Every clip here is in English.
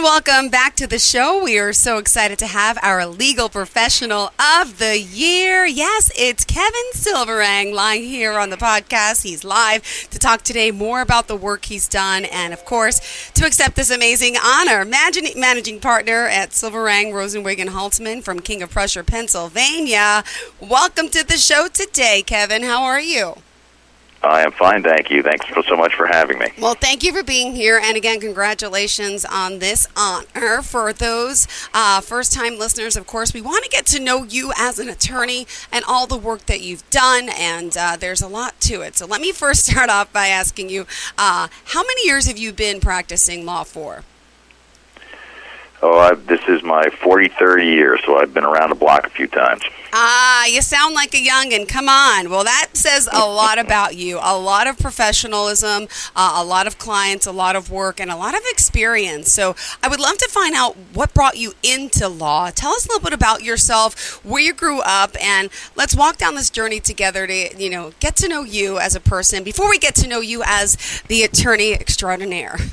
And welcome back to the show. We are so excited to have our legal professional of the year. Yes, it's Kevin Silverang lying here on the podcast. He's live to talk today more about the work he's done and, of course, to accept this amazing honor. Managing, managing partner at Silverang, Rosenzweig, and Haltzman from King of Prussia, Pennsylvania. Welcome to the show today, Kevin. How are you? I am fine, thank you. Thanks for, so much for having me. Well, thank you for being here, and again, congratulations on this honor. For those uh, first-time listeners, of course, we want to get to know you as an attorney and all the work that you've done, and uh, there's a lot to it. So, let me first start off by asking you, uh, how many years have you been practicing law for? Oh, I, this is my 43rd year, so I've been around the block a few times. Ah, you sound like a youngin. Come on. Well, that says a lot about you. A lot of professionalism, uh, a lot of clients, a lot of work, and a lot of experience. So, I would love to find out what brought you into law. Tell us a little bit about yourself, where you grew up, and let's walk down this journey together to, you know, get to know you as a person before we get to know you as the attorney extraordinaire.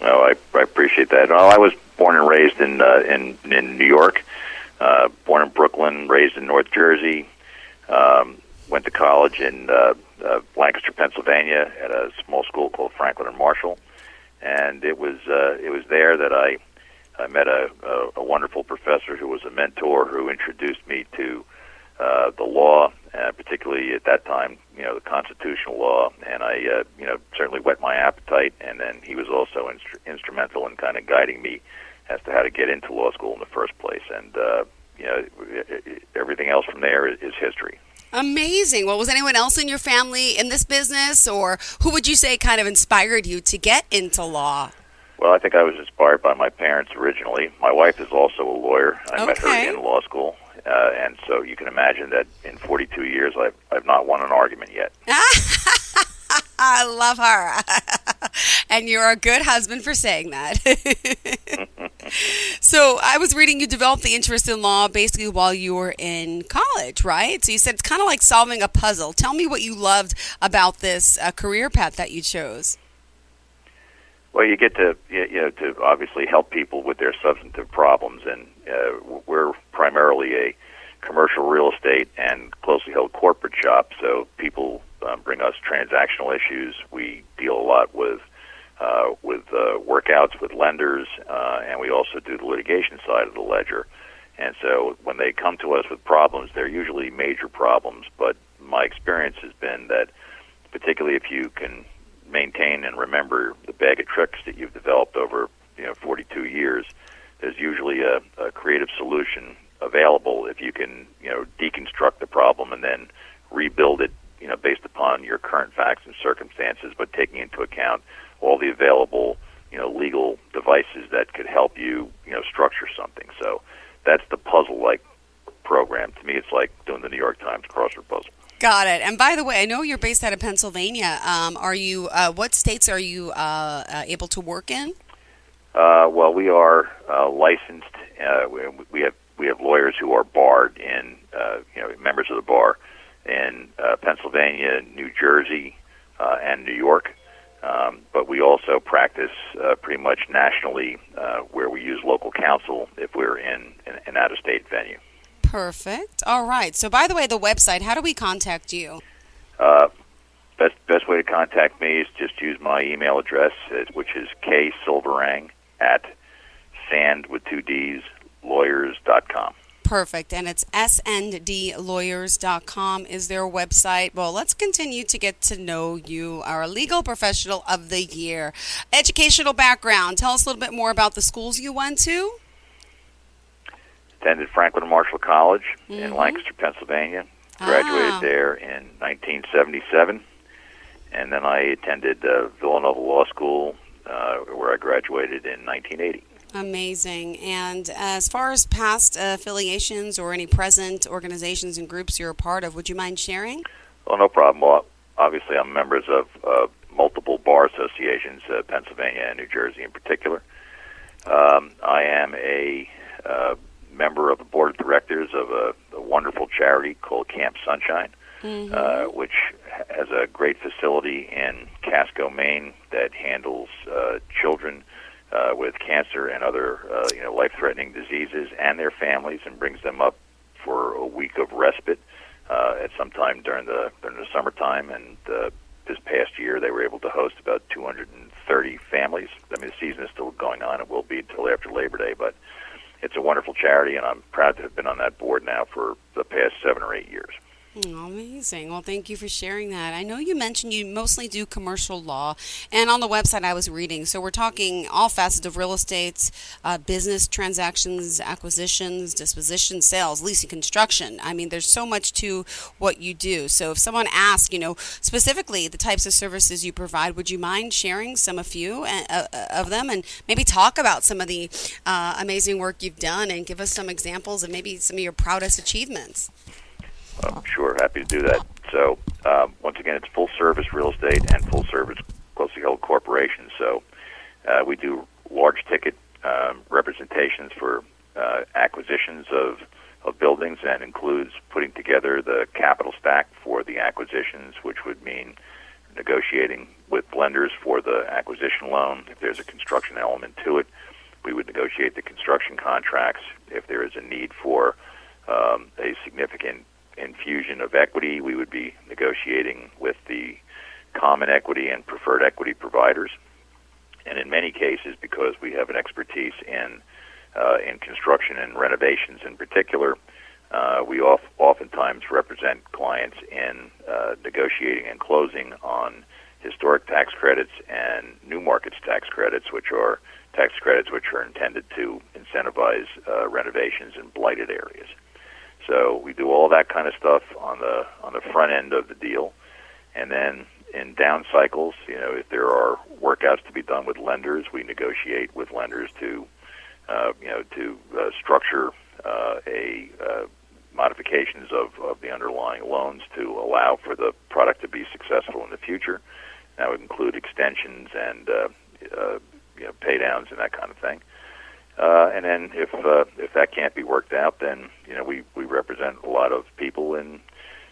Oh, I, I appreciate that. Well, I was born and raised in uh, in in New York. Uh, born in Brooklyn, raised in North Jersey. Um, went to college in uh, uh, Lancaster, Pennsylvania, at a small school called Franklin and Marshall, and it was uh, it was there that I I met a, a, a wonderful professor who was a mentor who introduced me to uh, the law, uh, particularly at that time, you know, the constitutional law, and I, uh, you know, certainly whet my appetite. And then he was also instru- instrumental in kind of guiding me as to how to get into law school in the first place. And uh, you know, everything else from there is, is history. Amazing. Well, was anyone else in your family in this business, or who would you say kind of inspired you to get into law? Well, I think I was inspired by my parents originally. My wife is also a lawyer. I Okay. met her in law school, uh, and so you can imagine that in 42 years, I've I've not won an argument yet. I love her. and you're a good husband for saying that. so I was reading you developed the interest in law basically while you were in college, right? So you said it's kind of like solving a puzzle. Tell me what you loved about this uh, career path that you chose. Well, you get to you know to obviously help people with their substantive problems, and uh, we're primarily a commercial real estate and closely held corporate shop. So people um, bring us transactional issues. We deal a lot with uh, with uh, workouts with lenders, uh, and we also do the litigation side of the ledger. And so when they come to us with problems, they're usually major problems. But my experience has been that, particularly if you can maintain and remember the bag of tricks that you've developed over you know 42 years, there's usually a, a creative solution available if you can you know deconstruct the problem and then rebuild it you know based upon your current facts and circumstances, but taking into account all the available you know legal devices that could help you you know structure something. So that's the puzzle-like program. To me, it's like doing the New York Times crossword puzzle. Got it. And by the way, I know you're based out of Pennsylvania. Um, are you? Uh, what states are you uh, uh, able to work in? Uh, well, we are uh, licensed. Uh, we, we have we have lawyers who are barred in uh, you know members of the bar in uh, Pennsylvania, New Jersey, uh, and New York. Um, but we also practice uh, pretty much nationally, uh, where we use local counsel if we're in an, an out-of-state venue. Perfect. All right. So, by the way, the website. How do we contact you? Uh, best best way to contact me is just use my email address, uh, which is ksilverang at sand with two D's lawyers.com. Perfect. And it's sanddlawyers.com is their website. Well, let's continue to get to know you, our legal professional of the year. Educational background. Tell us a little bit more about the schools you went to. Attended Franklin Marshall College in Mhm. Lancaster, Pennsylvania. Graduated Ah. there in 1977. And then I attended uh, Villanova Law School, uh, where I graduated in 1980. Amazing. And as far as past affiliations or any present organizations and groups you're a part of, would you mind sharing? Well, no problem. Well, obviously, I'm members of uh, multiple bar associations, uh, Pennsylvania and New Jersey in particular. Um, I am a uh, member of the board of directors of a, a wonderful charity called Camp Sunshine, mm-hmm. uh, which has a great facility in Casco, Maine, that handles uh, children uh, with cancer and other uh, you know life-threatening diseases and their families, and brings them up for a week of respite uh, at some time during the during the summertime. And uh, this past year, they were able to host about 230 families. I mean, the season is still going on; it will be until after Labor Day, but it's a wonderful charity, and I'm proud to have been on that board now for the past seven or eight years. Oh, amazing. Well, thank you for sharing that. I know you mentioned you mostly do commercial law, and on the website I was reading, so we're talking all facets of real estate, uh, business transactions, acquisitions, disposition, sales, leasing, construction. I mean, there's so much to what you do. So if someone asks, you know, specifically the types of services you provide, would you mind sharing some a few uh, uh, of them and maybe talk about some of the uh, amazing work you've done and give us some examples of maybe some of your proudest achievements? Uh, sure, happy to do that. So, um, once again, it's full service real estate and full service closely held corporations. So, uh, we do large ticket um, representations for uh, acquisitions of, of buildings and includes putting together the capital stack for the acquisitions, which would mean negotiating with lenders for the acquisition loan. If there's a construction element to it, we would negotiate the construction contracts. If there is a need for um, a significant infusion of equity. We would be negotiating with the common equity and preferred equity providers. And in many cases, because we have an expertise in uh, in construction and renovations in particular, uh, we oft, oftentimes represent clients in uh, negotiating and closing on historic tax credits and new markets tax credits, which are tax credits which are intended to incentivize uh, renovations in blighted areas. So we do all that kind of stuff on the on the front end of the deal, and then in down cycles, you know, if there are workouts to be done with lenders, we negotiate with lenders to, uh, you know, to uh, structure uh, a uh, modifications of, of the underlying loans to allow for the product to be successful in the future. That would include extensions and uh, uh, you know, pay downs and that kind of thing. Uh, and then if uh, if that can't be worked out, then you know we, we represent a lot of people in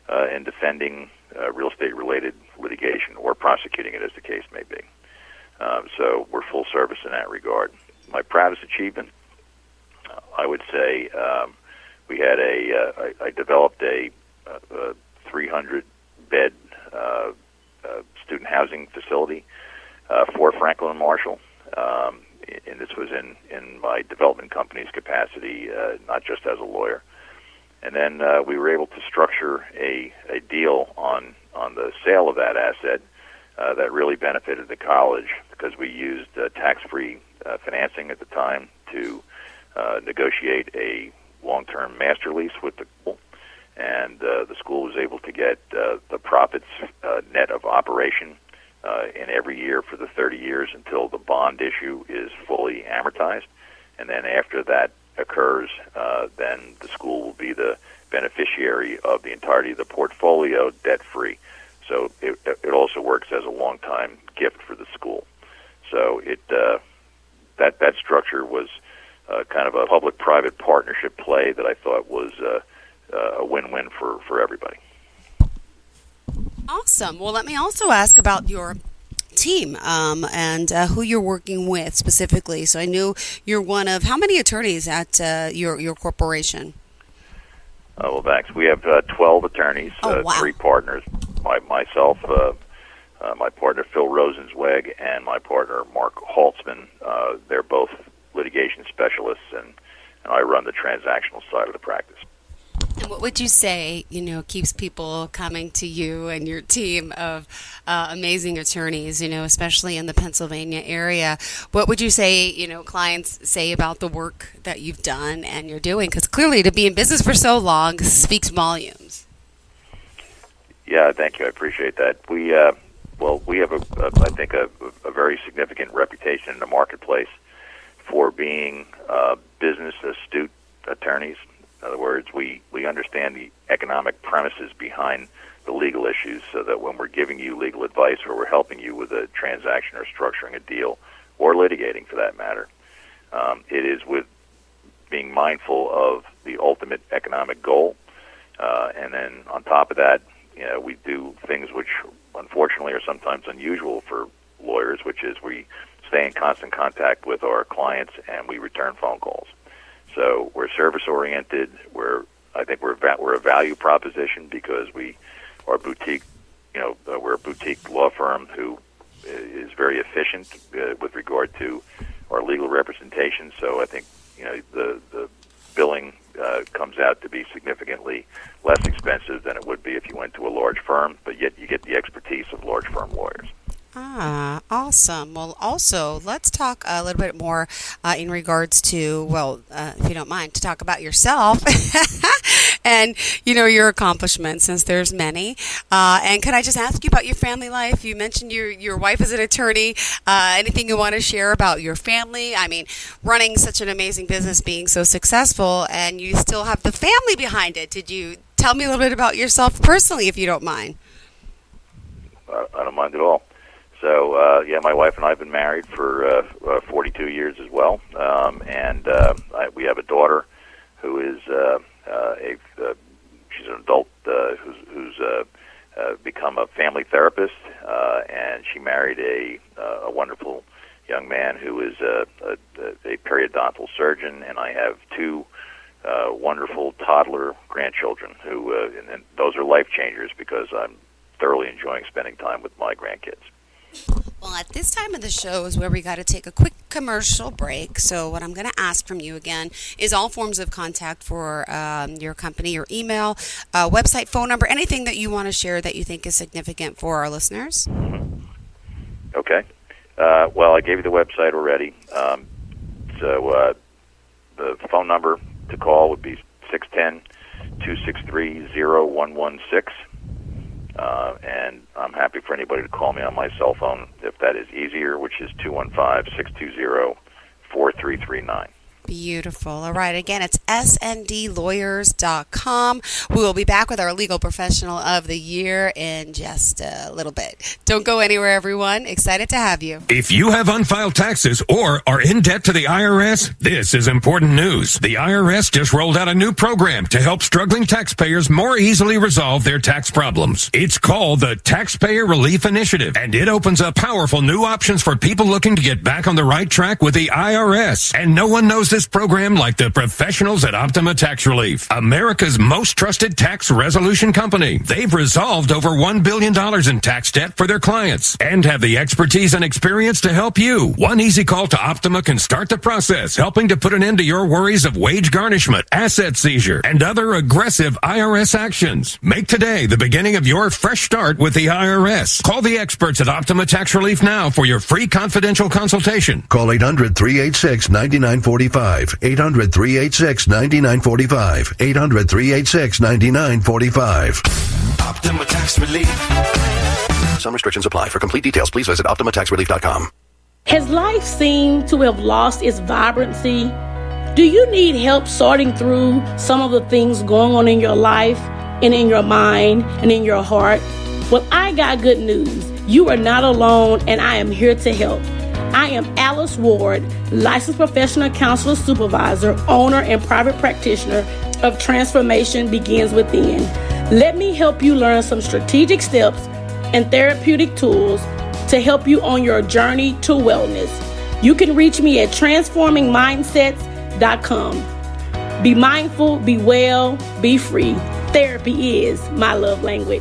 uh, in defending uh, real estate related litigation or prosecuting it, as the case may be. Um, so we're full service in that regard. My proudest achievement, uh, I would say, um, we had a uh, I, I developed a, a 300 bed uh, uh, student housing facility uh, for Franklin Marshall. Um, and this was in in my development company's capacity, uh, not just as a lawyer. And then uh, we were able to structure a a deal on on the sale of that asset uh, that really benefited the college because we used uh, tax-free uh, financing at the time to uh, negotiate a long-term master lease with the school, and uh, the school was able to get uh, the profits uh, net of operation uh, in every year for the 30 years until the bond issue is fully amortized. And then after that occurs, uh, then the school will be the beneficiary of the entirety of the portfolio debt free. So it, it also works as a long time gift for the school. So it uh, that that structure was uh, kind of a public-private partnership play that I thought was uh, uh, a win-win for for everybody. Awesome. Well, let me also ask about your team um, and uh, who you're working with specifically. So I knew you're one of how many attorneys at uh, your your corporation? Uh, well, thanks. We have uh, 12 attorneys, oh, uh, wow. three partners, my, myself, uh, uh, my partner Phil Rosenzweig, and my partner Mark Haltzman. Uh, they're both litigation specialists, and, and I run the transactional side of the practice. And what would you say, you know, keeps people coming to you and your team of uh, amazing attorneys, you know, especially in the Pennsylvania area? What would you say, you know, clients say about the work that you've done and you're doing? Because clearly to be in business for so long speaks volumes. Yeah, thank you. I appreciate that. We, uh, well, we have, a, a I think, a, a very significant reputation in the marketplace for being uh, business astute attorneys. In other words, we, we understand the economic premises behind the legal issues so that when we're giving you legal advice or we're helping you with a transaction or structuring a deal or litigating for that matter, um, it is with being mindful of the ultimate economic goal. Uh, and then on top of that, you know, we do things which unfortunately are sometimes unusual for lawyers, which is we stay in constant contact with our clients and we return phone calls. So we're service oriented. We're I think we're we're a value proposition because we are boutique. You know, uh, we're a boutique law firm who is very efficient uh, with regard to our legal representation. So I think you know the the billing uh, comes out to be significantly less expensive than it would be if you went to a large firm, but yet you get the expertise of large firm lawyers. Ah, awesome. Well, also, let's talk a little bit more uh, in regards to, well, uh, if you don't mind, to talk about yourself and, you know, your accomplishments, since there's many. Uh, and can I just ask you about your family life? You mentioned your, your wife is an attorney. Uh, anything you want to share about your family? I mean, running such an amazing business, being so successful, and you still have the family behind it. Did you tell me a little bit about yourself personally, if you don't mind? I don't mind at all. So uh, yeah, my wife and I have been married for uh, uh, 42 years as well, um, and uh, I, we have a daughter who is uh, uh, a uh, she's an adult uh, who's who's uh, uh, become a family therapist, uh, and she married a uh, a wonderful young man who is a, a, a periodontal surgeon, and I have two uh, wonderful toddler grandchildren who uh, and, and those are life changers because I'm thoroughly enjoying spending time with my grandkids. Well, at this time of the show is where we got to take a quick commercial break. So, what I'm going to ask from you again is all forms of contact for um, your company, your email, uh, website, phone number, anything that you want to share that you think is significant for our listeners. Okay. Uh, well, I gave you the website already. Um, so, uh, the phone number to call would be 610 263 0116. Uh, and I'm happy for anybody to call me on my cell phone if that is easier, which is 215 620 4339. Beautiful. All right. Again, it's sanddlawyers.com. We will be back with our legal professional of the year in just a little bit. Don't go anywhere, everyone. Excited to have you. If you have unfiled taxes or are in debt to the IRS, this is important news. The IRS just rolled out a new program to help struggling taxpayers more easily resolve their tax problems. It's called the Taxpayer Relief Initiative, and it opens up powerful new options for people looking to get back on the right track with the IRS. And no one knows this program like the professionals at Optima Tax Relief, America's most trusted tax resolution company. They've resolved over $1 billion in tax debt for their clients and have the expertise and experience to help you. One easy call to Optima can start the process, helping to put an end to your worries of wage garnishment, asset seizure, and other aggressive IRS actions. Make today the beginning of your fresh start with the IRS. Call the experts at Optima Tax Relief now for your free confidential consultation. Call 800 386 9945. 800 386 9945. 800 386 9945. Optima Tax Relief. Some restrictions apply. For complete details, please visit OptimaTaxRelief.com. Has life seemed to have lost its vibrancy? Do you need help sorting through some of the things going on in your life and in your mind and in your heart? Well, I got good news. You are not alone, and I am here to help. I am Alice Ward, licensed professional counselor supervisor, owner, and private practitioner of Transformation Begins Within. Let me help you learn some strategic steps and therapeutic tools to help you on your journey to wellness. You can reach me at transformingmindsets.com. Be mindful, be well, be free. Therapy is my love language.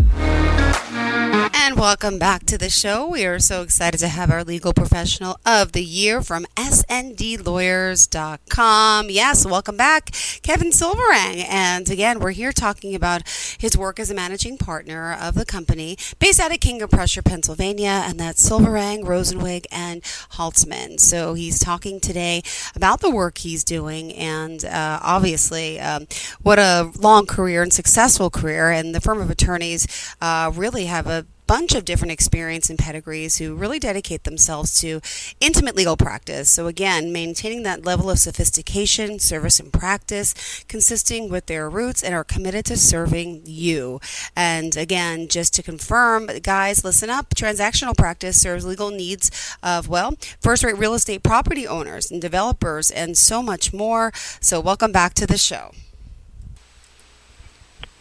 And welcome back to the show. We are so excited to have our legal professional of the year from sanddlawyers.com. Yes, welcome back, Kevin Silverang. And again, we're here talking about his work as a managing partner of the company based out of King of Prussia, Pennsylvania, and that's Silverang, Rosenzweig, and Haltzman. So he's talking today about the work he's doing and uh, obviously um, what a long career and successful career. And the firm of attorneys uh, really have a bunch of different experience and pedigrees who really dedicate themselves to intimate legal practice. So, again, maintaining that level of sophistication, service, and practice, consisting with their roots and are committed to serving you. And again, just to confirm, guys, listen up transactional practice serves legal needs of, well, first rate real estate property owners and developers and so much more. So, welcome back to the show.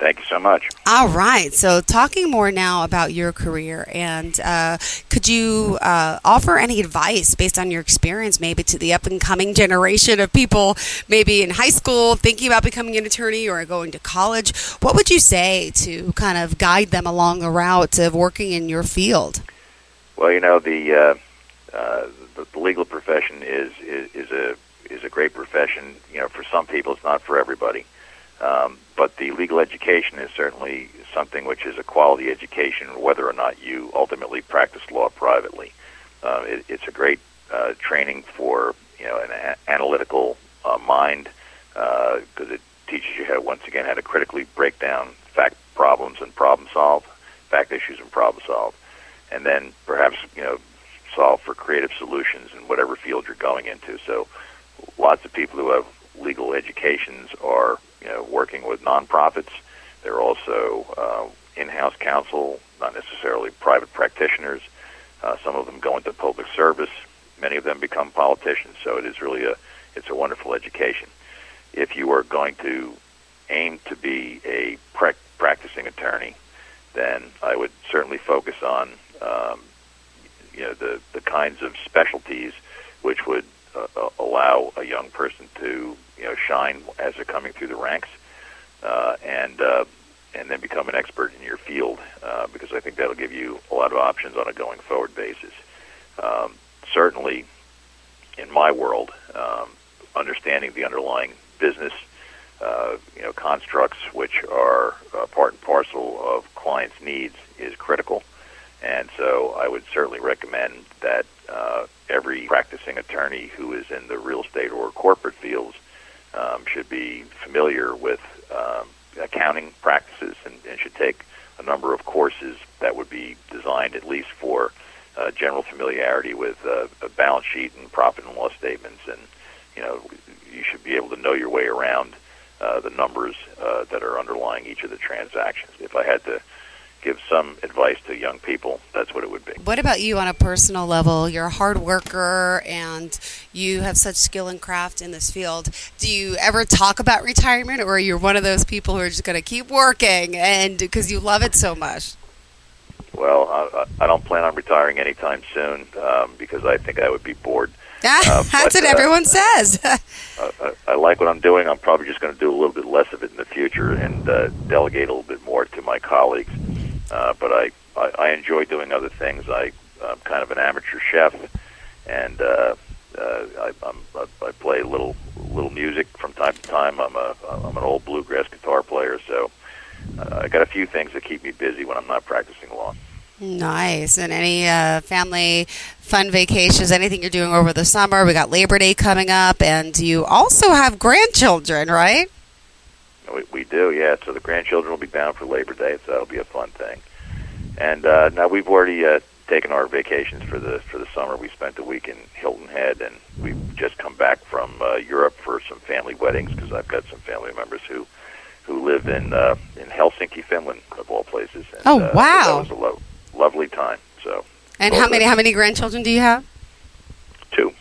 Thank you so much. All right. So, talking more now about your career, and uh, could you uh, offer any advice based on your experience, maybe to the up and coming generation of people, maybe in high school, thinking about becoming an attorney or going to college? What would you say to kind of guide them along the route of working in your field? Well, you know the uh, uh, the, the legal profession is, is is a is a great profession. You know, for some people, it's not for everybody. Um, but the legal education is certainly something which is a quality education, whether or not you ultimately practice law privately. Uh, it, it's a great uh, training for you know an a- analytical uh, mind because it teaches you how once again how to critically break down fact problems and problem solve, fact issues and problem solve, and then perhaps you know solve for creative solutions in whatever field you're going into. So lots of people who have legal educations are you know working with nonprofits. They're also uh, in-house counsel, not necessarily private practitioners. Uh, some of them go into public service. Many of them become politicians. So it is really a it's a wonderful education. If you are going to aim to be a pra- practicing attorney, then I would certainly focus on um, you know the the kinds of specialties which would uh, allow a young person to you know shine as they're coming through the ranks, uh, and uh, and then become an expert in your field uh, because I think that'll give you a lot of options on a going forward basis. Um, certainly, in my world, um, understanding the underlying business, uh, you know, constructs which are uh, part and parcel of clients' needs is critical. And so I would certainly recommend that uh, every practicing attorney who is in the real estate or corporate fields um, should be familiar with um, accounting practices and, and should take a number of courses that would be designed at least for uh, general familiarity with uh, a balance sheet and profit and loss statements. And, you know, you should be able to know your way around uh, the numbers uh, that are underlying each of the transactions. If I had to give some advice to young people, that's what it would be. What about you on a personal level? You're a hard worker and you have such skill and craft in this field. Do you ever talk about retirement or are you're one of those people who are just going to keep working and because you love it so much? Well, I, I don't plan on retiring anytime soon um, because I think I would be bored. Uh, That's but, what everyone says. I, I like what I'm doing. I'm probably just going to do a little bit less of it in the future and uh, delegate a little bit more to my colleagues. Uh, but I, I, I enjoy doing other things. I, I'm kind of an amateur chef, and uh, uh, I, I'm, I, I play little little music from time to time. I'm a I'm an old bluegrass guitar player, so uh, I got a few things that keep me busy when I'm not practicing law. Nice. And any uh, family fun vacations, anything you're doing over the summer? We got Labor Day coming up, and you also have grandchildren, right? We, we do, yeah. So the grandchildren will be bound for Labor Day, so that'll be a fun thing. And uh, now we've already uh, taken our vacations for the for the summer. We spent a week in Hilton Head, and we've just come back from uh, Europe for some family weddings because I've got some family members who who live in uh, in Helsinki, Finland, of all places. And, Oh, uh, wow. So that was a lo- lovely time. So And how many how many grandchildren do you have? two.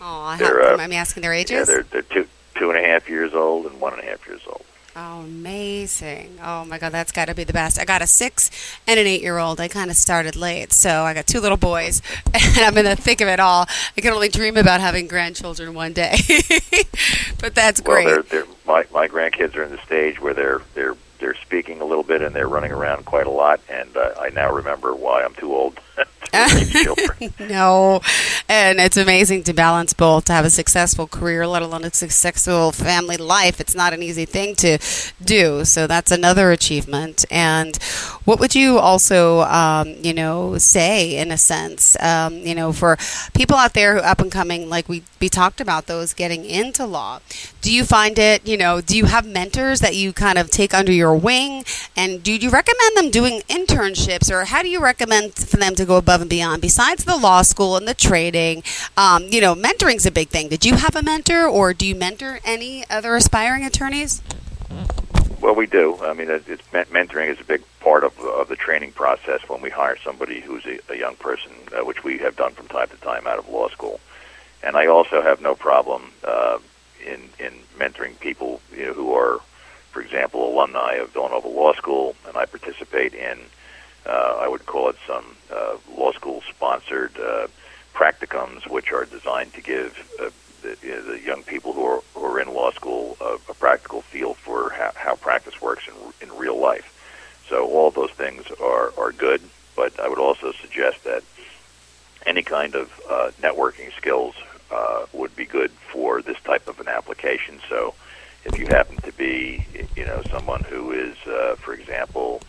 Oh, how, uh, am asking their ages? Yeah, they're they're two two and a half years old and one and a half years old. Oh, amazing. Oh, my God, that's got to be the best. I got a six and an eight year old. I kind of started late. So I got two little boys, and I'm in the thick of it all. I can only dream about having grandchildren one day. but that's Well, great. they're, they're, my my grandkids are in the stage where they're they're they're speaking a little bit and they're running around quite a lot. And uh, I now remember why I'm too old no, and it's amazing to balance both to have a successful career, let alone a successful family life. It's not an easy thing to do, so that's another achievement. And what would you also, um, you know, say in a sense, um, you know, for people out there who up and coming, like we we talked about those getting into law? Do you find it, you know, do you have mentors that you kind of take under your wing, and do you recommend them doing internships, or how do you recommend for them to go above and beyond besides the law school and the trading? Um, you know, mentoring's a big thing. Did you have a mentor, or do you mentor any other aspiring attorneys? Well, we do. I mean, it- it's mentoring is a big part of, of the training process when we hire somebody who's a, a young person, uh, which we have done from time to time out of law school. And I also have no problem uh, in in mentoring people you know, who are, for example, alumni of Villanova Law School, and I participate in. Uh, I would call it some uh, law school sponsored uh, practicums, which are designed to give the, the young people who are, who are in law school a, a practical feel for how, how practice works in, in real life. So all those things are, are good, but I would also suggest that any kind of uh, networking skills uh, would be good for this type of an application. So if you happen to be, you know, someone who is, uh, for example,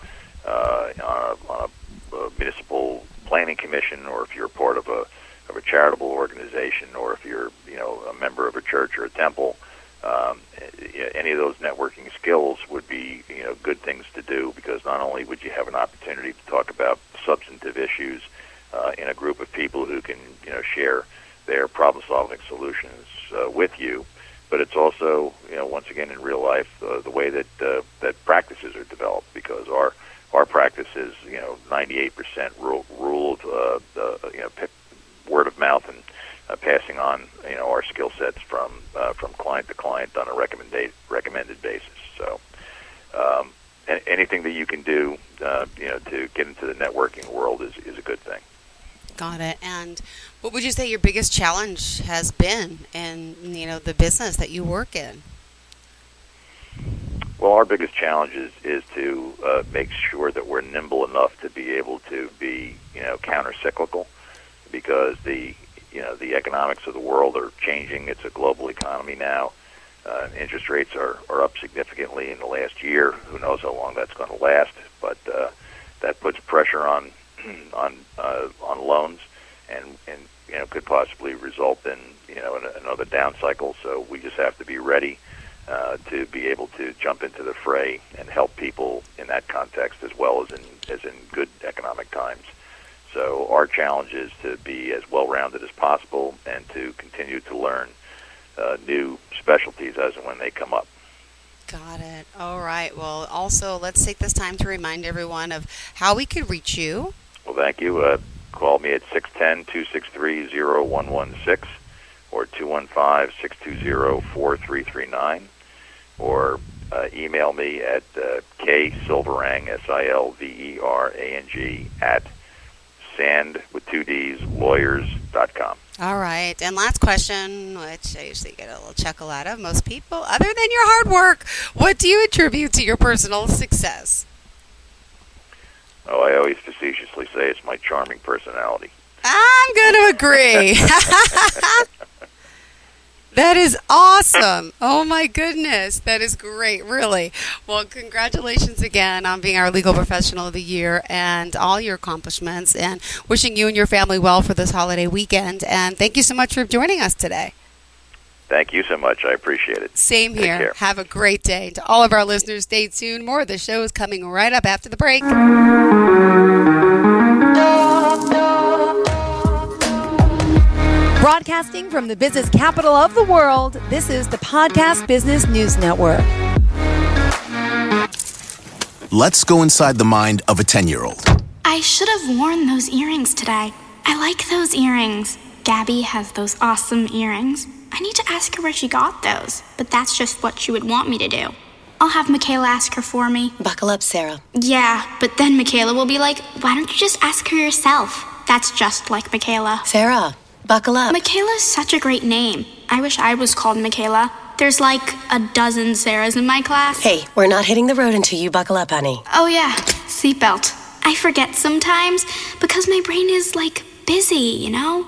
uh, on, a, on a, a municipal planning commission, or if you're part of a of a charitable organization, or if you're, you know, a member of a church or a temple, um, any of those networking skills would be, you know, good things to do because not only would you have an opportunity to talk about substantive issues uh, in a group of people who can, you know, share their problem-solving solutions uh, with you, but it's also, you know, once again in real life, uh, the way that uh, that practices are developed because our our practice is, you know, 98% rule, uh, you know, word of mouth and uh, passing on, you know, our skill sets from uh, from client to client on a recommended recommended basis. So, um, anything that you can do, uh, you know, to get into the networking world is is a good thing. Got it. And what would you say your biggest challenge has been in you know the business that you work in? Well, our biggest challenge is, is to uh, make sure that we're nimble enough to be able to be, you know, counter-cyclical, because the, you know, the economics of the world are changing. It's a global economy now. Uh, interest rates are, are up significantly in the last year. Who knows how long that's going to last? But uh, that puts pressure on on uh, on loans, and and you know could possibly result in you know an, another down cycle. So we just have to be ready uh, to be able to jump into the fray and help people in that context as well as in as in good economic times. So our challenge is to be as well-rounded as possible and to continue to learn uh, new specialties as and when they come up. Got it. All right. Well, also let's take this time to remind everyone of how we could reach you. Well, thank you. Uh, call me at 610-263-0116 or 215-620-4339 or uh, email me at uh, ksilverang, S-I-L-V-E-R-A-N-G, at sand with two D's, lawyers.com. All right. And last question, which I usually get a little chuckle out of most people, other than your hard work, what do you attribute to your personal success? Oh, I always facetiously say it's my charming personality. I'm going to agree. that is awesome. Oh my goodness. That is great, really. Well, congratulations again on being our legal professional of the year and all your accomplishments and wishing you and your family well for this holiday weekend. And thank you so much for joining us today. Thank you so much. I appreciate it. Same Take here. care. Have a great day. To all of our listeners, stay tuned. More of the show is coming right up after the break. Broadcasting from the business capital of the world, this is the Podcast Business News Network. Let's go inside the mind of a 10 year old. I should have worn those earrings today. I like those earrings. Gabby has those awesome earrings. I need to ask her where she got those, but that's just what she would want me to do. I'll have Michaela ask her for me. Buckle up, Sarah. Yeah, but then Michaela will be like, why don't you just ask her yourself? That's just like Michaela. Sarah, buckle up. Michaela's such a great name. I wish I was called Michaela. There's like a dozen Sarahs in my class. Hey, we're not hitting the road until you buckle up, honey. Oh, yeah, seatbelt. I forget sometimes because my brain is like busy, you know?